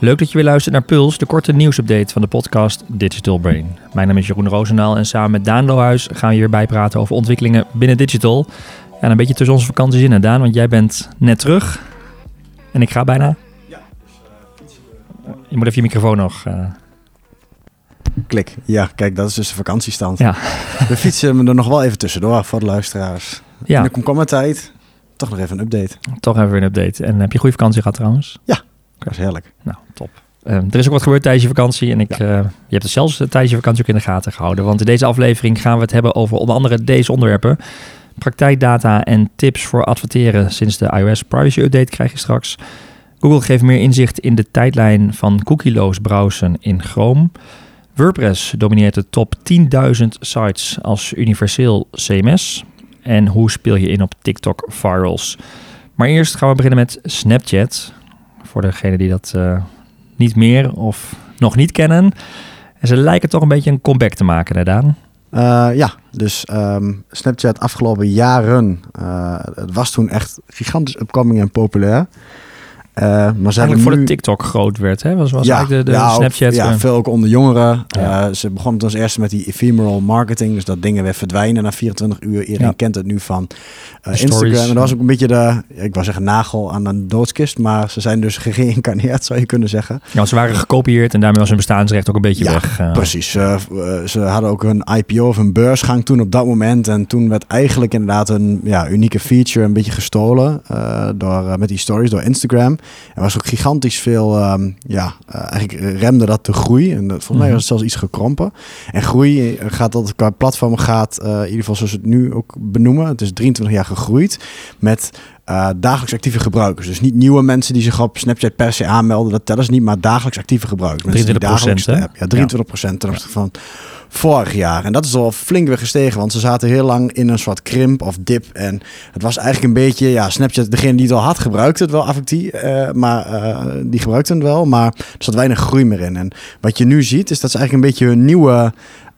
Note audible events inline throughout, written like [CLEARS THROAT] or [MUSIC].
Leuk dat je weer luistert naar Puls, de korte nieuwsupdate van de podcast Digital Brain. Mijn naam is Jeroen Roosendaal en samen met Daan Lohuis gaan we hier bijpraten over ontwikkelingen binnen digital. En een beetje tussen onze vakanties in, hè Daan, want jij bent net terug en ik ga bijna. Ja, je moet even je microfoon nog... Uh... Klik. Ja, kijk, dat is dus de vakantiestand. Ja. We fietsen er nog wel even tussendoor voor de luisteraars. Ja. En de tijd. toch nog even een update. Toch even een update. En heb je goede vakantie gehad trouwens? Ja, dat is heerlijk. Nou, top. Uh, er is ook wat gebeurd tijdens je vakantie. En ik, ja. uh, je hebt het zelfs tijdens je vakantie ook in de gaten gehouden. Want in deze aflevering gaan we het hebben over onder andere deze onderwerpen. Praktijkdata en tips voor adverteren sinds de iOS Privacy Update krijg je straks. Google geeft meer inzicht in de tijdlijn van cookieloos browsen in Chrome. WordPress domineert de top 10.000 sites als universeel CMS. En hoe speel je in op TikTok virals? Maar eerst gaan we beginnen met Snapchat. Voor degenen die dat uh, niet meer of nog niet kennen. En ze lijken toch een beetje een comeback te maken, hè Daan? Uh, ja, dus um, Snapchat afgelopen jaren, uh, het was toen echt gigantisch upcoming en populair. Uh, maar ze eigenlijk voor de TikTok groot werd, hè? Was, was ja, eigenlijk de, de ja, Snapchat. ja, veel ook onder jongeren. Ja. Uh, ze begonnen als eerste met die ephemeral marketing. Dus dat dingen weer verdwijnen na 24 uur. Iedereen kent het nu van Instagram. En dat was ook een beetje de, ik wou zeggen nagel aan een doodskist. Maar ze zijn dus [LAUGHS] gereïncarneerd, zou je kunnen zeggen. Ja, ze waren gekopieerd en daarmee was hun bestaansrecht ook een beetje ja, weg. precies. ze hadden ook een IPO of een beursgang toen op dat moment. En toen werd eigenlijk inderdaad een ja, unieke feature een beetje gestolen. door, met die stories door Instagram. Er was ook gigantisch veel, um, ja, uh, eigenlijk remde dat de groei. En volgens mij was het zelfs iets gekrompen. En groei gaat dat qua platform gaat, uh, in ieder geval zoals we het nu ook benoemen. Het is 23 jaar gegroeid met uh, dagelijks actieve gebruikers. Dus niet nieuwe mensen die zich op Snapchat per se aanmelden. Dat tellen ze niet, maar dagelijks actieve gebruikers. 23 procent, Ja, 23 procent ten opzichte van vorig jaar. En dat is al flink weer gestegen, want ze zaten heel lang in een soort krimp of dip. En het was eigenlijk een beetje, ja, Snapchat, degene die het al had, gebruikte het wel affectief, uh, maar uh, die gebruikte het wel, maar er zat weinig groei meer in. En wat je nu ziet, is dat ze eigenlijk een beetje hun nieuwe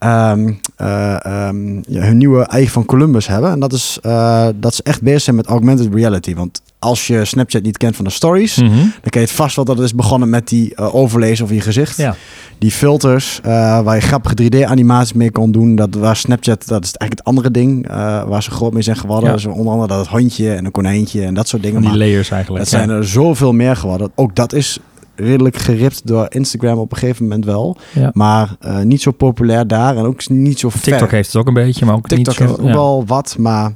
um, uh, um, ja, hun nieuwe eigen van Columbus hebben. En dat is uh, dat ze echt bezig zijn met augmented reality. Want als je Snapchat niet kent van de stories, mm -hmm. dan ken je het vast wel dat het is begonnen met die uh, overlezen over je gezicht. Ja. Die filters waar je grappige 3D-animaties mee kon doen. Dat waar Snapchat, dat is eigenlijk het andere ding waar ze groot mee zijn geworden. Ja. Dus onder andere dat hondje en een konijntje en dat soort dingen. Die layers eigenlijk. Dat zijn er zoveel meer geworden. Ook dat is redelijk geript door Instagram op een gegeven moment wel. Ja. Maar uh, niet zo populair daar en ook niet zo ver. TikTok heeft het ook een beetje, maar ook TikTok niet zo, heeft ook wel wat, maar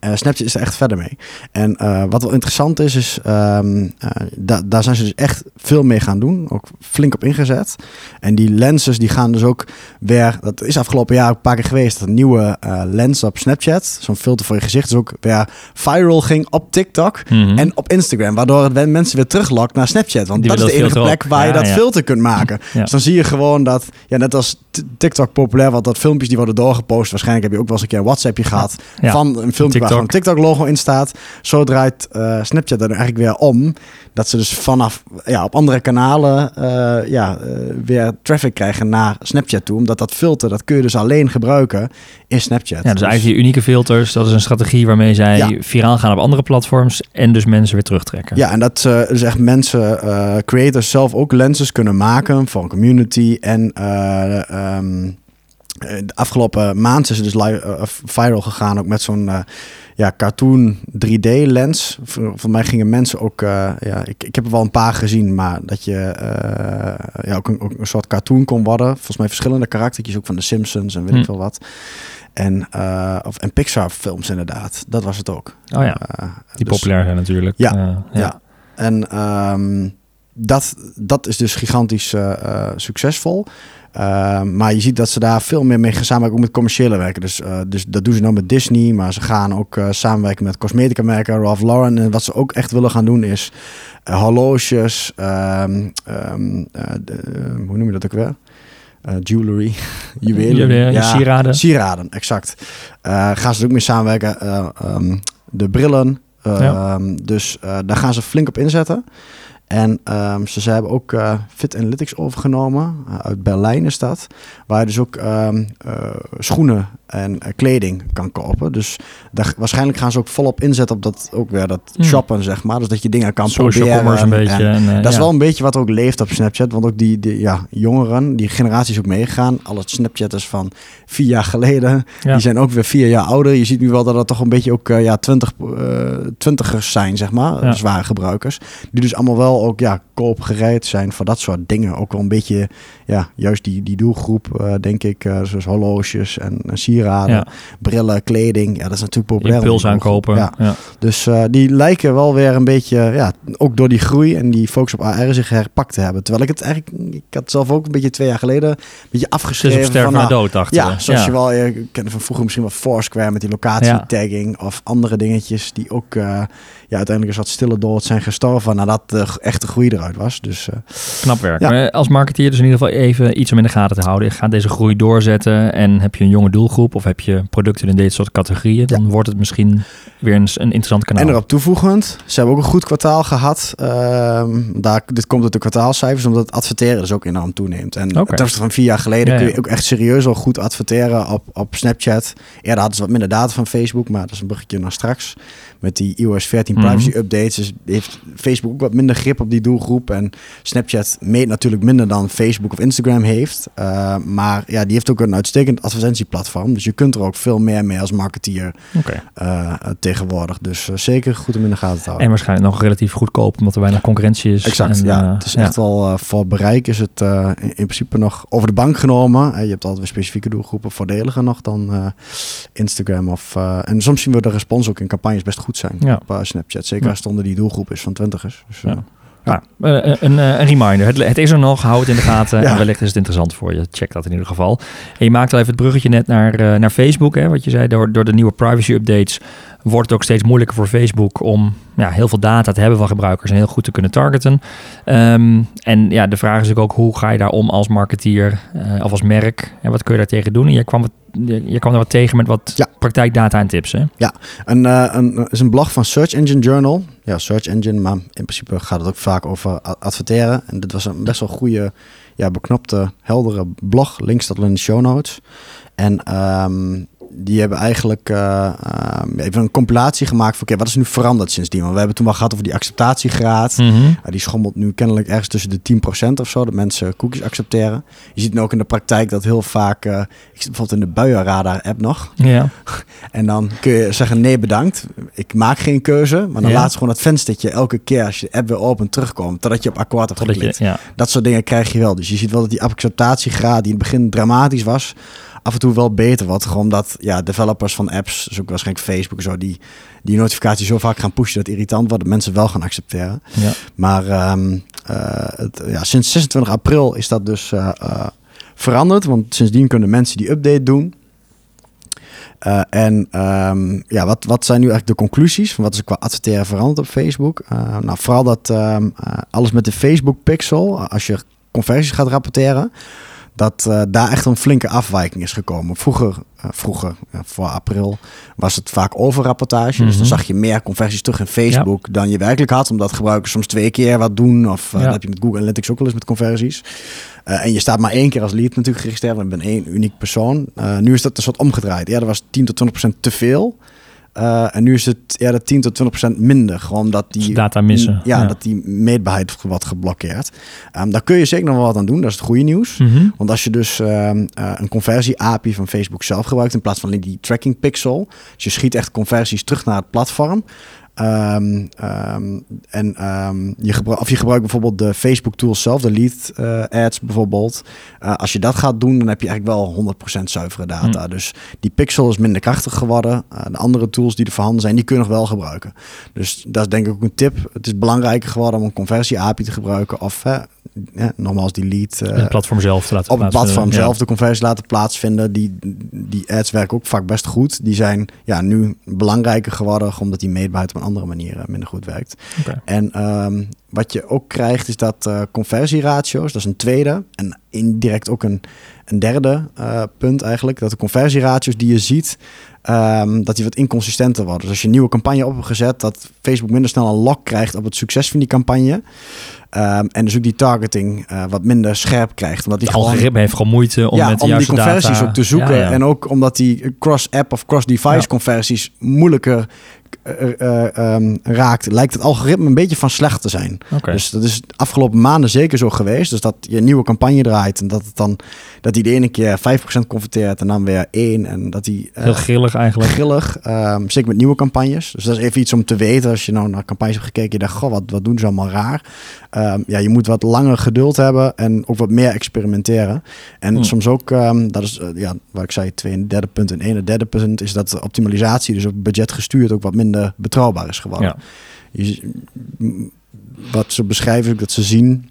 uh, Snapchat is er echt verder mee. En uh, wat wel interessant is, is um, uh, da daar zijn ze dus echt veel mee gaan doen. Ook flink op ingezet. En die lenses die gaan dus ook weer... Dat is afgelopen jaar een paar keer geweest. Dat een nieuwe lens op Snapchat, zo'n filter voor je gezicht, is ook weer viral ging op TikTok mm -hmm. en op Instagram. Waardoor het mensen weer teruglokt naar Snapchat. Want die dat is de enige plek op. waar ja, je dat ja. filter kunt maken. Ja. Dus dan zie je gewoon dat... Ja, net als TikTok populair, want dat filmpjes die worden doorgepost. Waarschijnlijk heb je ook wel eens een keer een WhatsAppje gehad van een filmpje waar een TikTok-logo in staat. Zo draait uh, Snapchat er eigenlijk weer om. Dat ze dus vanaf ja, op andere kanalen uh, ja, uh, weer traffic krijgen naar Snapchat toe. Omdat dat filter, dat kun je dus alleen gebruiken in Snapchat. Ja, dus, dus eigenlijk unieke filters. Dat is een strategie waarmee zij ja. viraal gaan op andere platforms. En dus mensen weer terugtrekken. Ja, en dat dus echt mensen, creators zelf ook lenses kunnen maken van community en... Um, de afgelopen maand is het dus live, viral gegaan ook met zo'n ja, cartoon 3D lens. Voor, voor mij gingen mensen ook, uh, ja, ik, ik heb er wel een paar gezien, maar dat je uh, ja, ook een, ook, een, soort cartoon kon worden. Volgens mij verschillende karaktertjes, ook van de Simpsons en weet hm. ik veel wat. En, uh, of, en Pixar films inderdaad, dat was het ook. Oh ja, die dus, populair zijn natuurlijk. Ja, ja. ja. en um, dat, dat is dus gigantisch succesvol. Uh, maar je ziet dat ze daar veel meer mee gaan samenwerken, ook met commerciële werken. Dus, uh, dus dat doen ze nou met Disney, maar ze gaan ook uh, samenwerken met cosmetica merken, Ralph Lauren. En wat ze ook echt willen gaan doen is horloges, um, um, de, hoe noem je dat ook weer? jewelry, [LAUGHS] juwelen. Ja, ja, sieraden. Sieraden, exact. gaan ze ook mee samenwerken. Um, de brillen. Ja. Dus daar gaan ze flink op inzetten. En um, ze, ze hebben ook uh, Fit Analytics overgenomen. Uh, uit Berlijn is dat. Waar je dus ook um, schoenen en eh, kleding kan kopen. Dus daar, waarschijnlijk gaan ze ook volop inzetten op dat ook weer dat Hmm. shoppen, zeg maar. Dus dat je dingen kan Social proberen. commerce een en- beetje. en en, eh, dat is wel een beetje wat ook leeft op Snapchat. Want ook die, die ja, jongeren, die generaties ook meegaan. Alle Snapchatters van vier jaar geleden, Ja. die zijn ook weer vier jaar ouder. Je ziet nu wel dat het toch een beetje ook eh, ja, twintig, twintigers zijn, zeg maar. Ja. Zware gebruikers. Die dus allemaal wel ook ja, koopgereid zijn voor dat soort dingen. Ook wel een beetje, ja, juist die, die doelgroep, denk ik. zoals horloges en, en sieraden, Ja. brillen, kleding. Ja, dat is natuurlijk populair. Impuls aankopen. Ja. Ja. Dus eh, die lijken wel weer een beetje, ja, ook door die groei en die focus op AR zich herpakt te hebben. Terwijl ik het eigenlijk, ik had zelf ook een beetje twee jaar geleden een beetje is afgeschreven. op sterven van, naar nou, dood achter. ja, zoals je wel, ik kende van vroeger misschien wel Foursquare met die locatietagging of andere dingetjes die ook eh, ja, uiteindelijk een soort stille dood zijn gestorven nadat de echte groei eruit was. Dus eh, Knap werk. Maar als marketeer dus in ieder geval even iets om in de gaten te houden. Gaat deze groei doorzetten en heb je een jonge doelgroep of heb je producten in deze soort categorieën, dan wordt het misschien weer een, een interessant kanaal. En erop toevoegend, ze hebben ook een goed kwartaal gehad. Ehm, daar, dit komt uit de kwartaalcijfers, omdat het adverteren dus ook enorm toeneemt. En Oké. ten van vier jaar geleden Ja, kun ja. je ook echt serieus al goed adverteren op, op Snapchat. Eerder hadden ze wat minder data van Facebook, maar dat is een bruggetje naar straks. Met die iOS 14 Mhm. privacy updates dus heeft Facebook ook wat minder grip op die doelgroep. En Snapchat meet natuurlijk minder dan Facebook of Instagram heeft. Uh, maar ja, die heeft ook een uitstekend advertentieplatform. Dus je kunt er ook veel meer mee als marketeer uh, tegenwoordig. Dus uh, zeker goed om in de gaten te houden. En waarschijnlijk nog relatief goedkoop, omdat er weinig concurrentie is. Exact, en, ja. Het is ja. echt wel voor bereik is het in, in, principe nog over de bank genomen. Je hebt altijd weer specifieke doelgroepen voordeliger nog dan Instagram. Of, en soms zien we de respons ook in campagnes best goed zijn Ja. op Snapchat. Zeker als het onder die doelgroep is van twintigers. Dus, Ja. Ja, een, een, een, reminder. Het, het, is er nog. Hou het in de gaten. Ja. En wellicht is het interessant voor je. Check dat in ieder geval. En je maakt al even het bruggetje net naar, uh, naar Facebook. Hè, wat je zei, door, door de nieuwe privacy updates wordt het ook steeds moeilijker voor Facebook om ja, heel veel data te hebben van gebruikers en heel goed te kunnen targeten. Um, en ja, de vraag is natuurlijk ook hoe ga je daar om als marketeer uh, of als merk? En wat kun je daar tegen doen? En je kwam, wat, je kwam er wat tegen met wat ja. praktijkdata en tips. Hè? Ja, een, uh, een, is een blog van Search Engine Journal. Ja, Search Engine, maar in principe gaat het ook vaak over adverteren. En dit was een best wel goede, ja, beknopte, heldere blog. Links staat in de show notes. En um, die hebben eigenlijk uh, uh, even een compilatie gemaakt van... oké, wat is nu veranderd sindsdien? Want we hebben toen wel gehad over die acceptatiegraad. Mm -hmm. uh, die schommelt nu kennelijk ergens tussen de 10% of zo... dat mensen cookies accepteren. Je ziet nu ook in de praktijk dat heel vaak... uh, ik zit bijvoorbeeld in de buienradar-app nog. Ja. [LAUGHS] en dan kun je zeggen nee bedankt. Ik maak geen keuze. Maar dan Ja. laat ze gewoon het venstertje elke keer... als je de app weer opent terugkomt... totdat je op akkoord hebt geklikt. ja. Dat soort dingen krijg je wel. Dus je ziet wel dat die acceptatiegraad... die in het begin dramatisch was af en toe wel beter wordt. Gewoon omdat ja, developers van apps, dus ook waarschijnlijk Facebook en zo, die, die notificaties zo vaak gaan pushen dat irritant wordt, dat mensen wel gaan accepteren. Ja. Maar um, uh, het, ja, sinds 26 april is dat dus uh, uh, veranderd. Want sindsdien kunnen mensen die update doen. Uh, en um, ja, wat, wat zijn nu eigenlijk de conclusies? Van wat is er qua adverteren veranderd op Facebook? Uh, nou, vooral dat um, alles met de Facebook pixel, als je conversies gaat rapporteren, dat uh, daar echt een flinke afwijking is gekomen. Vroeger, uh, vroeger uh, voor april, was het vaak overrapportage. Mm -hmm. Dus dan zag je meer conversies terug in Facebook ja. dan je werkelijk had. Omdat gebruikers soms twee keer wat doen. Of ja. dat heb je met Google Analytics ook wel eens met conversies. En je staat maar één keer als lead natuurlijk geregistreerd. Want je bent één uniek persoon. Nu is dat een soort omgedraaid. Ja, dat was 10 tot 20 procent te veel. Uh, en nu is het eerder 10 tot 20 procent minder. Gewoon omdat die data missen. Ja, ja, dat die meetbaarheid wordt geblokkeerd. Um, daar kun je zeker nog wel wat aan doen. Dat is het goede nieuws. Mm -hmm. Want als je dus um, uh, een conversie-API van Facebook zelf gebruikt in plaats van die tracking pixel. Dus je schiet echt conversies terug naar het platform. Um, um, en um, je, gebruik, of je gebruikt bijvoorbeeld de Facebook tools zelf, de lead uh, ads bijvoorbeeld. Uh, als je dat gaat doen, dan heb je eigenlijk wel 100% zuivere data. Mm. Dus die pixel is minder krachtig geworden. Uh, de andere tools die er voorhanden zijn, die kun je nog wel gebruiken. Dus dat is denk ik ook een tip. Het is belangrijker geworden om een conversie API te gebruiken. Of ja, nogmaals die lead. Uh, het platform zelf te laten Op het platform zelf ja. de conversie laten plaatsvinden. Die, die ads werken ook vaak best goed. Die zijn ja, nu belangrijker geworden, omdat die meetbaarheid op een andere manier minder goed werkt. Okay. En um, wat je ook krijgt is dat uh, conversieratio's, dat is een tweede. En indirect ook een, een derde uh, punt eigenlijk. Dat de conversieratio's die je ziet, um, dat die wat inconsistenter worden. Dus als je een nieuwe campagne op hebt gezet, dat Facebook minder snel een lock krijgt op het succes van die campagne. Um, en dus ook die targeting uh, wat minder scherp krijgt. Omdat die het algoritme heeft gewoon moeite om ja, met de om die conversies data... ook te zoeken. Ja, ja. En ook omdat die cross-app of cross-device conversies moeilijker uh, um, raakt, lijkt het algoritme een beetje van slecht te zijn. Okay. Dus dat is de afgelopen maanden zeker zo geweest. Dus dat je een nieuwe campagne draait en dat het dan dat die de ene keer 5% converteert en dan weer 1 en dat die heel grillig eigenlijk. Grillig, um, zeker met nieuwe campagnes. Dus dat is even iets om te weten als je nou naar campagnes hebt gekeken. Je dacht, goh, wat, wat doen ze allemaal raar? Um, ja, je moet wat langer geduld hebben en ook wat meer experimenteren. En hmm. soms ook, um, dat is uh, ja, waar ik zei, twee en derde punt en. Het derde punt is dat de optimalisatie, dus op budget gestuurd, ook wat minder betrouwbaar is geworden. Ja. Je, wat ze beschrijven, dat ze zien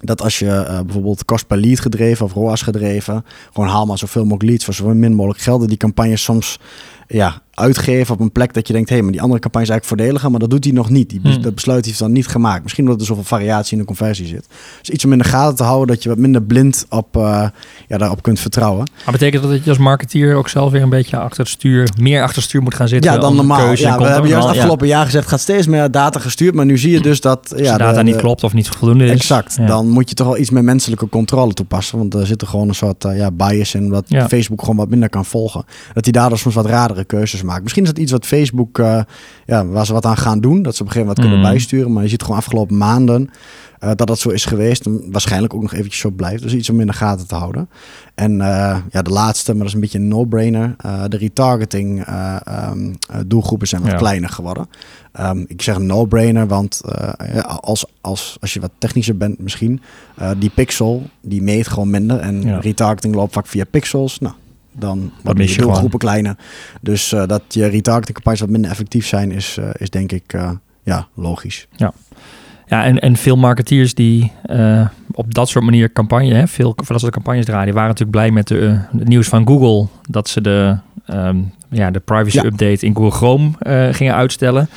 dat als je uh, bijvoorbeeld kost per lead gedreven of ROAS gedreven, gewoon haal maar zoveel mogelijk leads voor zo min mogelijk geld. Die campagnes soms ja, uitgeven op een plek dat je denkt, hé, hey, maar die andere campagne is eigenlijk voordeliger, maar dat doet hij nog niet. Die, hmm. Dat besluit heeft dan niet gemaakt. Misschien omdat er zoveel variatie in de conversie zit. Dus iets om in de gaten te houden dat je wat minder blind op, uh, ja, daarop kunt vertrouwen. Maar betekent dat dat je als marketeer ook zelf weer een beetje achter het stuur, meer achter het stuur moet gaan zitten? Ja, dan normaal. Ja, we hebben juist afgelopen ja. jaar gezegd, gaat steeds meer data gestuurd, maar nu zie je dus dat... Als ja, de data de, niet klopt of niet voldoende is. Exact. Ja. Dan moet je toch wel iets meer menselijke controle toepassen, want er zit er gewoon een soort uh, ja, bias in, dat Facebook gewoon wat minder kan volgen. Dat die daardoor soms wat radere keuzes maakt. Misschien is dat iets wat Facebook, uh, ja, waar ze wat aan gaan doen. Dat ze op een gegeven moment kunnen Mhm. bijsturen. Maar je ziet gewoon afgelopen maanden uh, dat dat zo is geweest. En waarschijnlijk ook nog eventjes zo blijft. Dus iets om in de gaten te houden. En uh, ja, de laatste, maar dat is een beetje een no-brainer. De retargeting um, doelgroepen zijn wat Ja. kleiner geworden. Um, ik zeg een no-brainer, want ja, als, als, als je wat technischer bent misschien. die pixel, die meet gewoon minder. En Ja. retargeting loopt vaak via pixels. Nou, dan worden mis je gewoon. doelgroepen kleiner. Dus uh, dat je retargeting campagnes wat minder effectief zijn, is, uh, is denk ik uh, ja, logisch. Ja, en, en veel marketeers die op dat soort manier campagne, hè, veel van dat soort campagnes draaien, die waren natuurlijk blij met de, het nieuws van Google dat ze de, um, ja, de privacy Ja. update in Google Chrome gingen uitstellen.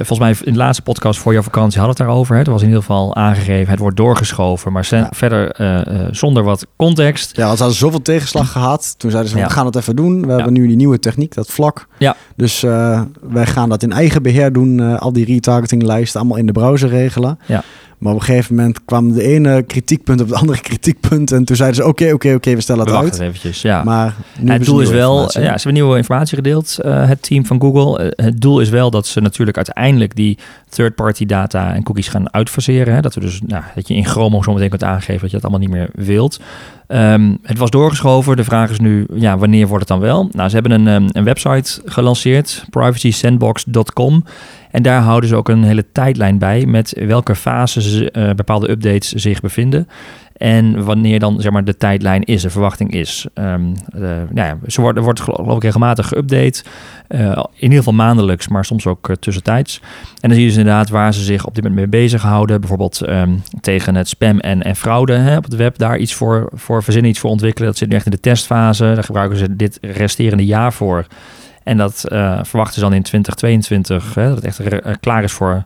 Uh, volgens mij in de laatste podcast voor jouw vakantie hadden we het daarover. Hè. Er was in ieder geval aangegeven, het wordt doorgeschoven. Maar sen- Ja. verder uh, uh, zonder wat context. Ja, want ze hadden zoveel tegenslag gehad. Toen zeiden ze, Ja. we gaan het even doen. We hebben nu die nieuwe techniek, dat vlak. Ja. Dus uh, wij gaan dat in eigen beheer doen. Uh, al die retargetinglijsten allemaal in de browser regelen. Ja. Maar op een gegeven moment kwam de ene kritiekpunt op het andere [LAUGHS] kritiekpunt. En toen zeiden ze, oké, oké, oké, we stellen het We uit. eventjes, ja. Maar nu het doel is wel, ja, ze hebben nieuwe informatie gedeeld, uh, het team van Google. Uh, het doel is wel dat ze natuurlijk uiteindelijk die third-party data en cookies gaan uitfaseren. Hè? Dat, we dus, nou, dat je in Chrome zo meteen kunt aangeven dat je dat allemaal niet meer wilt. Um, het was doorgeschoven. De vraag is nu, ja, wanneer wordt het dan wel? Nou, ze hebben een, um, een website gelanceerd, privacysandbox.com. En daar houden ze ook een hele tijdlijn bij met welke fases uh, bepaalde updates zich bevinden. En wanneer dan zeg maar, de tijdlijn is, de verwachting is. Um, uh, nou ja, ze worden, wordt geloof ik regelmatig geüpdate. Uh, in ieder geval maandelijks, maar soms ook tussentijds. En dan zie je dus inderdaad waar ze zich op dit moment mee bezighouden. Bijvoorbeeld um, tegen het spam en, en fraude hè, op het web. Daar iets voor, voor verzinnen, iets voor ontwikkelen. Dat zit nu echt in de testfase. Daar gebruiken ze dit resterende jaar voor. En dat uh, verwachten ze dan in 2022. Hè, dat het echt uh, klaar is voor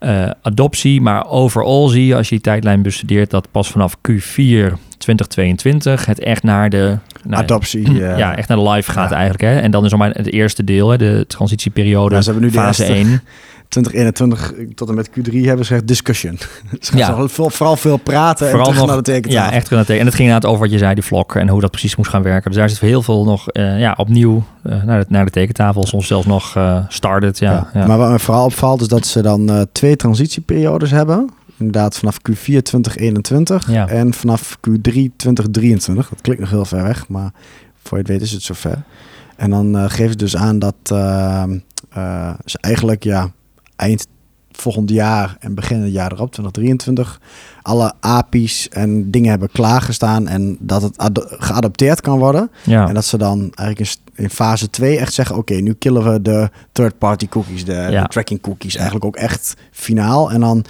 uh, adoptie. Maar overal zie je, als je die tijdlijn bestudeert, dat pas vanaf Q4 2022 het echt naar de nou, adoptie. [CLEARS THROAT] Ja, ja, echt naar de live gaat ja. eigenlijk. Hè. En dan is nog maar het eerste deel, hè, de transitieperiode, ja, ze hebben nu fase de 1. 2021 tot en met Q3 hebben ze echt discussion. [LAUGHS] Ze gaan ja. vooral veel praten vooral en nog, naar de tekentafel. Ja, echt naar de teken. En het ging inderdaad over wat je zei, die vlog en hoe dat precies moest gaan werken. Dus daar zit heel veel nog uh, ja, opnieuw uh, naar, de, naar de tekentafel. Soms zelfs nog uh, started. Ja, ja. ja, Maar wat me vooral opvalt is dat ze dan twee transitieperiodes hebben. Inderdaad, vanaf Q4 2021 ja. en vanaf Q3 2023. Dat klinkt nog heel ver weg, maar voor je het weet is het zover. En dan uh, geven ze dus aan dat uh, uh, ze eigenlijk ja, eind volgend jaar en begin het jaar erop, 2023, alle API's en dingen hebben klaargestaan en dat het geadopteerd kan worden. Ja. En dat ze dan eigenlijk in, in fase 2 echt zeggen, oké, okay, nu killen we de third-party cookies, de, ja. de, tracking cookies, eigenlijk ook echt finaal. En dan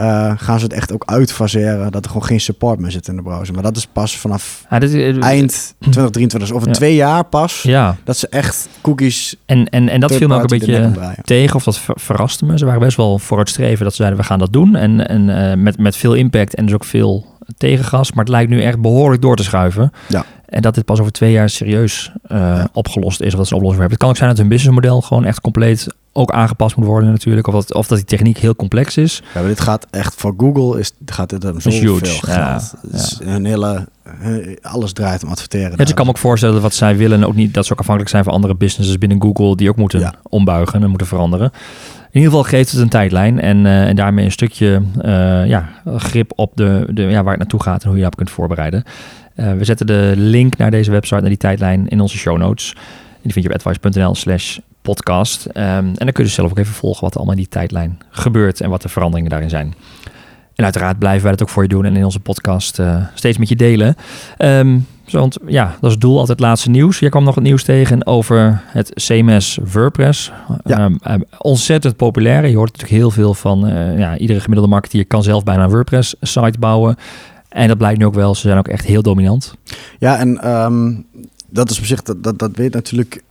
uh, gaan ze het echt ook uitfaseren dat er gewoon geen support meer zit in de browser. Maar dat is pas vanaf ja, dit, uh, eind 2023, dus over ja. twee jaar pas, ja. dat ze echt cookies... En, en, en dat viel me ook een beetje tegen, of dat ver, verraste me. Ze waren best wel vooruitstreven dat ze zeiden, we gaan dat doen. En, en uh, met, met veel impact en dus ook veel tegengas, maar het lijkt nu echt behoorlijk door te schuiven. Ja. En dat dit pas over twee jaar serieus eh, Ja. opgelost is, of dat ze een oplossing hebben. Het kan ook zijn dat hun businessmodel gewoon echt compleet ook aangepast moet worden natuurlijk. Of dat, of dat die techniek heel complex is. Ja, maar dit gaat echt voor Google is gaat dit om Dat zoveel huge, geld. ja, een hele hun- alles draait om adverteren. Ja, dus ik kan me ook voorstellen dat wat zij willen ook niet dat ze ook afhankelijk zijn van andere businesses binnen Google die ook moeten Ja. ombuigen en moeten veranderen. In ieder geval geeft het een tijdlijn en, eh, en daarmee een stukje eh, ja, grip op de, de, ja, waar het naartoe gaat en hoe je daarop kunt voorbereiden. Eh, we zetten de link naar deze website, naar die tijdlijn in onze show notes. En die vind je op advice.nl slash podcast. Ehm, en dan kun je dus zelf ook even volgen wat er allemaal in die tijdlijn gebeurt en wat de veranderingen daarin zijn. En uiteraard blijven wij dat ook voor je doen en in onze podcast eh, steeds met je delen. Zo, want ja, dat is het doel, altijd laatste nieuws. Hier kwam nog het nieuws tegen over het CMS WordPress. Ja. Ehm, ontzettend populair. Je hoort natuurlijk heel veel van, eh, ja, iedere gemiddelde marketeer kan zelf bijna een WordPress site bouwen. En dat blijkt nu ook wel, ze zijn ook echt heel dominant. Ja, en dat is op zich, dat, dat, dat weet natuurlijk...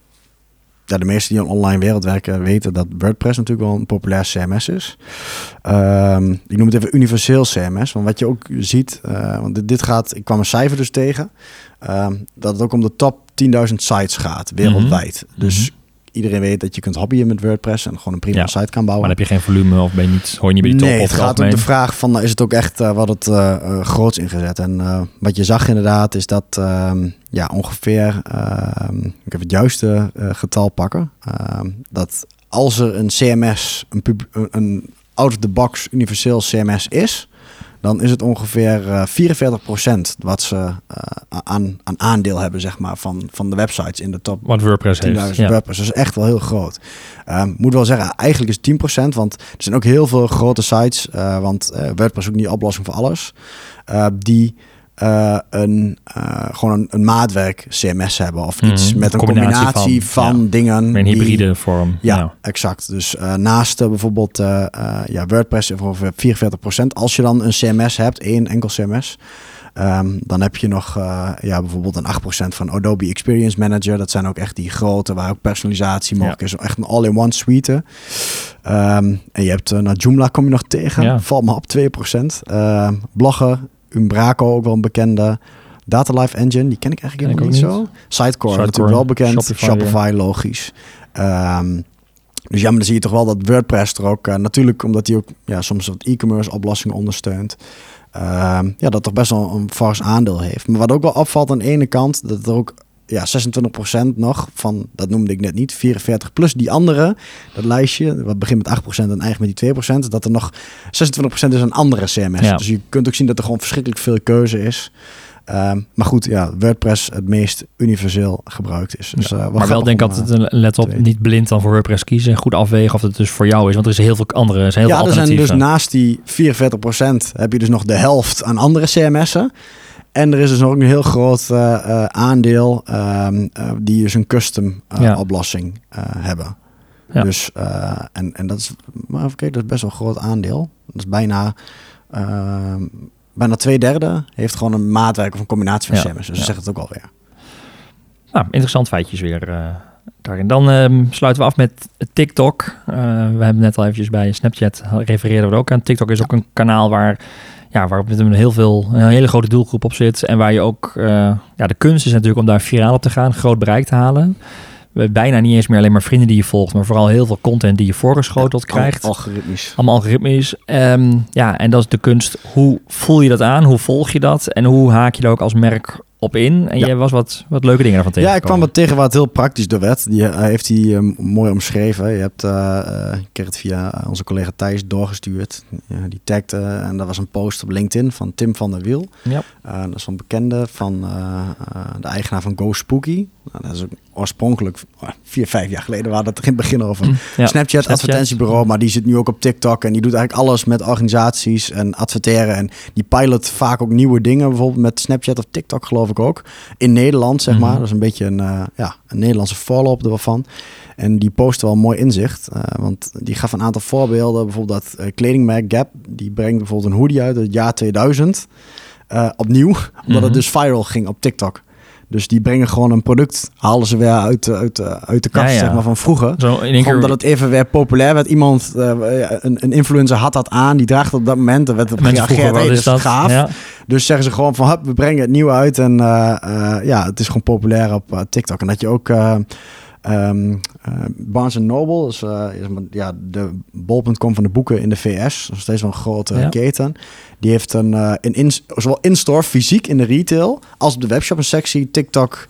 Ja, de meesten die in online wereld werken weten dat WordPress natuurlijk wel een populair CMS is. Ehm, ik noem het even universeel CMS. Want wat je ook ziet, eh, want dit, dit gaat, ik kwam een cijfer dus tegen, ehm, dat het ook om de top 10.000 sites gaat, wereldwijd. Dus iedereen weet dat je kunt hobbyen met WordPress en gewoon een prima Ja. site kan Maar bouwen. dan heb je geen volume of ben je niet, hoor je niet bij die top nee, het gaat om de vraag van, is het ook echt eh, wat het eh, groots ingezet? En wat je zag inderdaad is dat ehm, ja, ongeveer, ehm, ik heb het juiste getal pakken, ehm, dat als er een CMS, een- een out-of-the-box universeel CMS is, dan is het ongeveer eh 44% wat ze eh, aan, aan aandeel hebben, zeg maar, van, van de websites in de top Wat WordPress 10.000 heeft. Ja. WordPress. Dat is echt wel heel groot. Ehm, moet wel zeggen, eigenlijk is het 10%, want er zijn ook heel veel grote sites, eh, want eh, WordPress is ook niet de oplossing voor alles, eh, die eh, een, eh, gewoon een, een maatwerk CMS hebben of iets Mhm, met een combinatie combinatie, van, van, ja. dingen. Een die- hybride vorm. ja, exact. Dus eh, naast bijvoorbeeld ja, WordPress voor ongeveer 44%. Als je dan een CMS hebt, één enkel CMS, ehm, dan heb je nog ja, bijvoorbeeld een 8% van Adobe Experience Manager. Dat zijn ook echt die grote waar ook personalisatie mogelijk is. Echt een all-in-one suite. Ehm, en je hebt, uh, nou, Joomla kom je nog tegen. Valt me op 2%. Ehm bloggen, Umbraco ook wel een bekende. Data Life Engine, die ken ik eigenlijk ik helemaal niet zo. Sitecore, Sitecore, natuurlijk wel bekend. Shopify, Shopify, logisch. Ehm, dus ja, maar dan zie je toch wel dat WordPress er ook, eh, natuurlijk omdat hij ook ja, soms wat e-commerce oplossingen ondersteunt, ehm, ja, dat toch best wel een fors aandeel heeft. Maar wat ook wel opvalt aan de ene kant, dat er ook ja, 26% nog van, dat noemde ik net niet, 44 plus die andere, dat lijstje, wat begint met 8% en eindigt met die 2%, dat er nog 26% is aan andere CMS. Ja. Dus je kunt ook zien dat er gewoon verschrikkelijk veel keuze is. Ehm, maar goed, ja, WordPress het meest universeel gebruikt is. Dus, Ja, eh, maar wel denk om, altijd, eh, een- let op, niet blind dan voor WordPress kiezen. en Goed afwegen of het dus voor jou is. Want er is heel veel andere, er zijn heel ja, veel er zijn dus alternatieven. naast die 44% heb je dus nog de helft aan andere CMS'en. En er is dus nog een heel groot eh, eh, aandeel eh, die dus een custom Ja. oplossing hebben. Ja. Dus, en, en dat is, maar even kijken, dat is best wel een groot aandeel. Dat is bijna, ehm, bijna twee derde heeft gewoon een maatwerk of een combinatie van Ja. Dus dat zegt het ook alweer. Nou, interessant feitjes weer daarin. Dan ehm, sluiten we af met TikTok. We hebben net al eventjes bij Snapchat refereerden we ook aan. TikTok is ook een kanaal waar, ja, waar met een heel veel, een hele grote doelgroep op zit. En waar je ook, eh, ja, de kunst is natuurlijk om daar viraal op te gaan, groot bereik te halen. Bijna niet eens meer alleen maar vrienden die je volgt, maar vooral heel veel content die je voorgeschoteld krijgt. al- Algoritmisch. Allemaal algoritmisch. Ehm, ja, en dat is de kunst. Hoe voel je dat aan? Hoe volg je dat? En hoe haak je er ook als merk op in? En Ja. jij was wat, wat leuke dingen ervan tegen. Ja, ik kwam wat tegen wat heel praktisch door werd. Die eh, heeft hij eh, mooi omschreven. Je hebt, eh, ik kreeg het via onze collega Thijs doorgestuurd. Die tagde en dat was een post op LinkedIn van Tim van der Wiel. Ja. Dat is een bekende van de eigenaar van Go Spooky. Nou, dat is ook oorspronkelijk vier, vijf jaar geleden. Het er in het begin over. Ja. Snapchat, Snapchat. advertentiebureau, maar die zit nu ook op TikTok en die doet eigenlijk alles met organisaties en adverteren. En die pilot vaak ook nieuwe dingen, bijvoorbeeld met Snapchat of TikTok geloof ik ook. In Nederland, zeg maar. Mhm. Dat is een beetje een, eh, ja, een Nederlandse follow-up ervan. En die postte wel een mooi inzicht, eh, want die gaf een aantal voorbeelden. Bijvoorbeeld dat eh, kledingmerk Gap, die brengt bijvoorbeeld een hoodie uit het jaar 2000 eh, opnieuw, [LAUGHS] omdat Mhm. het dus viral ging op TikTok. Dus die brengen gewoon een product, halen ze weer uit, de- uit, uit de kast Ja, ja. Zeg maar, van vroeger. Zo in één Gewoon keer omdat het even weer populair werd. Iemand, eh, een, een influencer had dat aan, die draagt op dat moment. Er werd op gereageerd, hey, dat is dat? gaaf. Ja. Dus zeggen ze gewoon van, hup, we brengen het nieuw uit. En eh, eh, ja, het is gewoon populair op TikTok. En dat je ook... eh, Barnes Noble is, eh, is ja, de bol.com van de boeken in de VS. Nog steeds wel een grote Ja. keten. Die heeft een, eh, een in, zowel in-store, fysiek in de retail, als op de webshop een sectie TikTok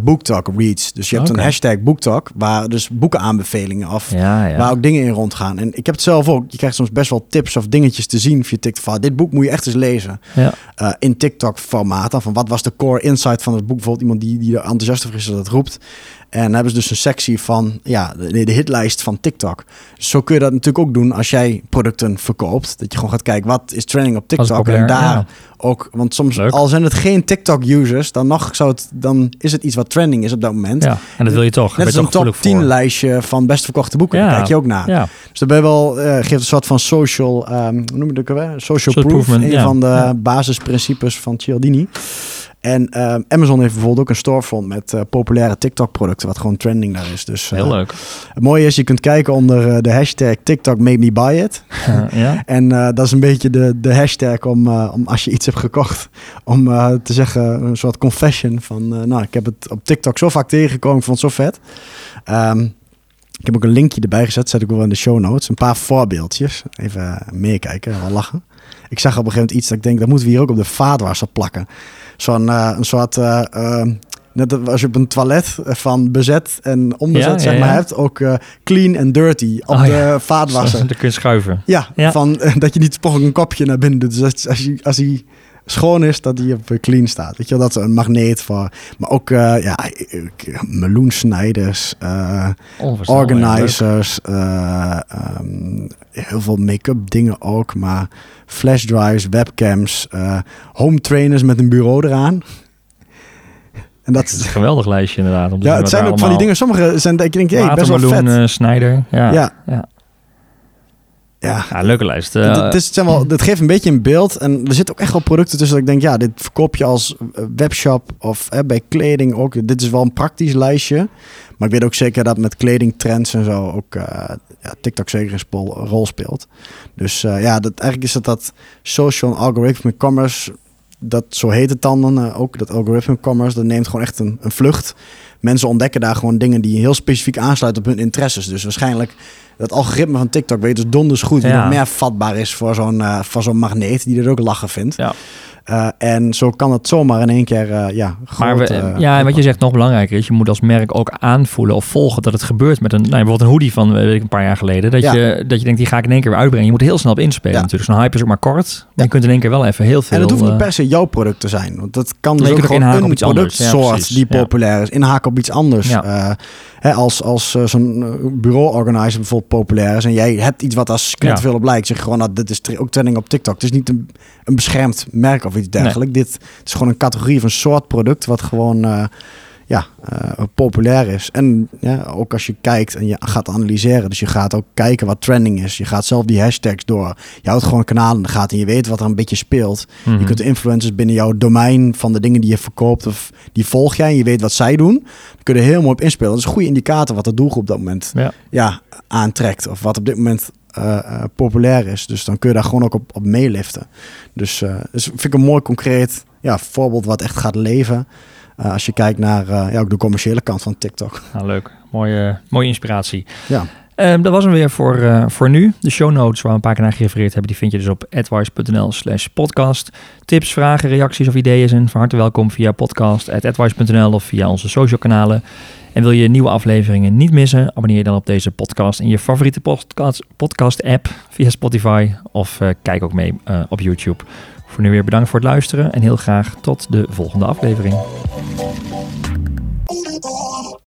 BookTalk reads. Dus je hebt een hashtag BookTalk, waar dus boekenaanbevelingen Ja, ja. waar ook dingen in rondgaan. En ik heb het zelf ook. Je krijgt soms best wel tips of dingetjes te zien via TikTok. Van, dit boek moet je echt eens lezen. ja. In TikTok-formaat. Dan Van wat was de core insight van het boek? Bijvoorbeeld iemand die, die er enthousiast over is dat het roept. En hebben ze dus een sectie van ja, de, de hitlijst van TikTok. Dus zo kun je dat natuurlijk ook doen als jij producten verkoopt. Dat je gewoon gaat kijken wat is trending op TikTok. populair, En daar ja. ook, want soms Leuk. al zijn het geen TikTok-users, dan nog zou het, dan is het iets wat trending is op dat moment. ja, en dat wil je toch. Net als een top gevoelig 10 voor. lijstje van best verkochte boeken. Ja. Daar kijk je ook naar. Ja, Dus dan ben wel, eh, geeft een soort van social, ehm, hoe noem je dat? Social Social proof. Een van de basisprincipes van Cialdini. En ehm, Amazon heeft bijvoorbeeld ook een storefront met eh, populaire TikTok-producten, wat gewoon trending daar is. Dus eh, heel leuk. het mooie is, je kunt kijken onder eh, de hashtag TikTok made me buy it. ja. [LAUGHS] En eh, dat is een beetje de, de hashtag om, eh, om als je iets hebt gekocht, om eh, te zeggen, een soort confession van, eh, nou, ik heb het op TikTok zo vaak tegengekomen, ik vond het zo vet. Ehm, ik heb ook een linkje erbij gezet, zet ik wel in de show notes. Een paar voorbeeldjes. Even meekijken, wel lachen. Ik zag op een gegeven moment iets dat ik denk, dat moeten we hier ook op de vaatwasser plakken. Zo'n eh, een soort, eh, eh, net als je op een toilet van bezet en onbezet Ja, zeg ja, maar ja. hebt, ook eh, clean en dirty op Oh, de ja. vaatwasser. Daar kun je schuiven. Ja, Ja. Van, eh, [LAUGHS] dat je niet ongeluk een kopje naar binnen doet. Dus als, als, hij, als hij schoon is, dat hij op eh, clean staat. Weet je wel, dat is een magneet voor. Maar ook eh, ja, meloensnijders, eh, organizers, eh, ehm, heel veel make-up dingen ook. Maar flashdrives, webcams, home trainers met een bureau eraan. En dat [LAUGHS] is een geweldig lijstje inderdaad. om ja, het zijn ook van die dingen. Sommige zijn ik denk, hey, best wel vet. snijder. Ja. Ja. Ja. Ja, Ja, leuke lijst. Eh, Het, is, zeg [LAUGHS] het geeft een beetje een beeld. En er zitten ook echt wel producten tussen dat ik denk, ja, dit verkoop je als eh, webshop of eh, bij kleding ook. Dit is wel een praktisch lijstje. Maar ik weet ook zeker dat met kledingtrends en zo ook ja, TikTok zeker een spol- rol speelt. Dus ja, dat, eigenlijk is dat dat social algorithm commerce, dat, zo heet het dan, dan ook, dat algoritme commerce, dat neemt gewoon echt een, een vlucht. Mensen ontdekken daar gewoon dingen die heel specifiek aansluiten op hun interesses. Dus waarschijnlijk dat algoritme van TikTok weet dus donders goed wie Ja. nog meer vatbaar is voor zo'n eh, voor zo'n magneet die er ook lachen vindt. Ja. Eh, en zo kan het zomaar in één keer eh, ja, Maar groot, we, eh, ja, en wat je zegt nog belangrijker is, je moet als merk ook aanvoelen of volgen dat het gebeurt met een, nou, bijvoorbeeld een hoodie van weet ik, een paar jaar geleden. Dat, Ja. je, dat je denkt, die ga ik in één keer weer uitbrengen. Je moet heel snel op inspelen Ja. natuurlijk. Zo'n hype is ook maar kort. Maar Ja. je kunt in één keer wel even heel veel... En het hoeft niet per se jouw product te zijn. Want dat kan dus ook gewoon een op iets anders. Ja, productsoort die Ja. populair is. Inhaken op iets anders. Hè, als als eh, zo'n eh, bureau-organizer bijvoorbeeld populair is... en jij hebt iets wat als Ja. veel op lijkt... zeg gewoon, nou, dit is ook trending op TikTok. Het is niet een, een beschermd merk of iets dergelijks. Dit het is gewoon een categorie een soort product... wat gewoon eh, ja, eh, populair is. En ja, ook als je kijkt en je gaat analyseren... dus je gaat ook kijken wat trending is. Je gaat zelf die hashtags door. Je houdt gewoon kanaal in de gaten... en je weet wat er een beetje speelt... mhm. Je kunt de influencers binnen jouw domein van de dingen die je verkoopt of die volg jij en je weet wat zij doen. Dan kun je heel mooi op inspelen. Dat is een goede indicator wat de doelgroep op dat moment Ja. ja, aantrekt of wat op dit moment eh, eh, populair is. Dus dan kun je daar gewoon ook op, op meeliften. Dus, dus vind ik een mooi concreet ja, voorbeeld wat echt gaat leven. Eh, als je kijkt naar eh, ja, ook de commerciële kant van TikTok. Nou, leuk. Mooie, mooie inspiratie. Ja. Ehm, dat was hem weer voor, eh, voor nu. De show notes waar we een paar keer naar gerefereerd hebben, die vind je dus op advice.nl slash podcast. Tips, vragen, reacties of ideeën zijn van harte welkom via podcast.advice.nl of via onze social kanalen. En wil je nieuwe afleveringen niet missen, abonneer je dan op deze podcast in je favoriete podcast, podcast app via Spotify of kijk ook mee op YouTube. Voor nu weer bedankt voor het luisteren en heel graag tot de volgende aflevering.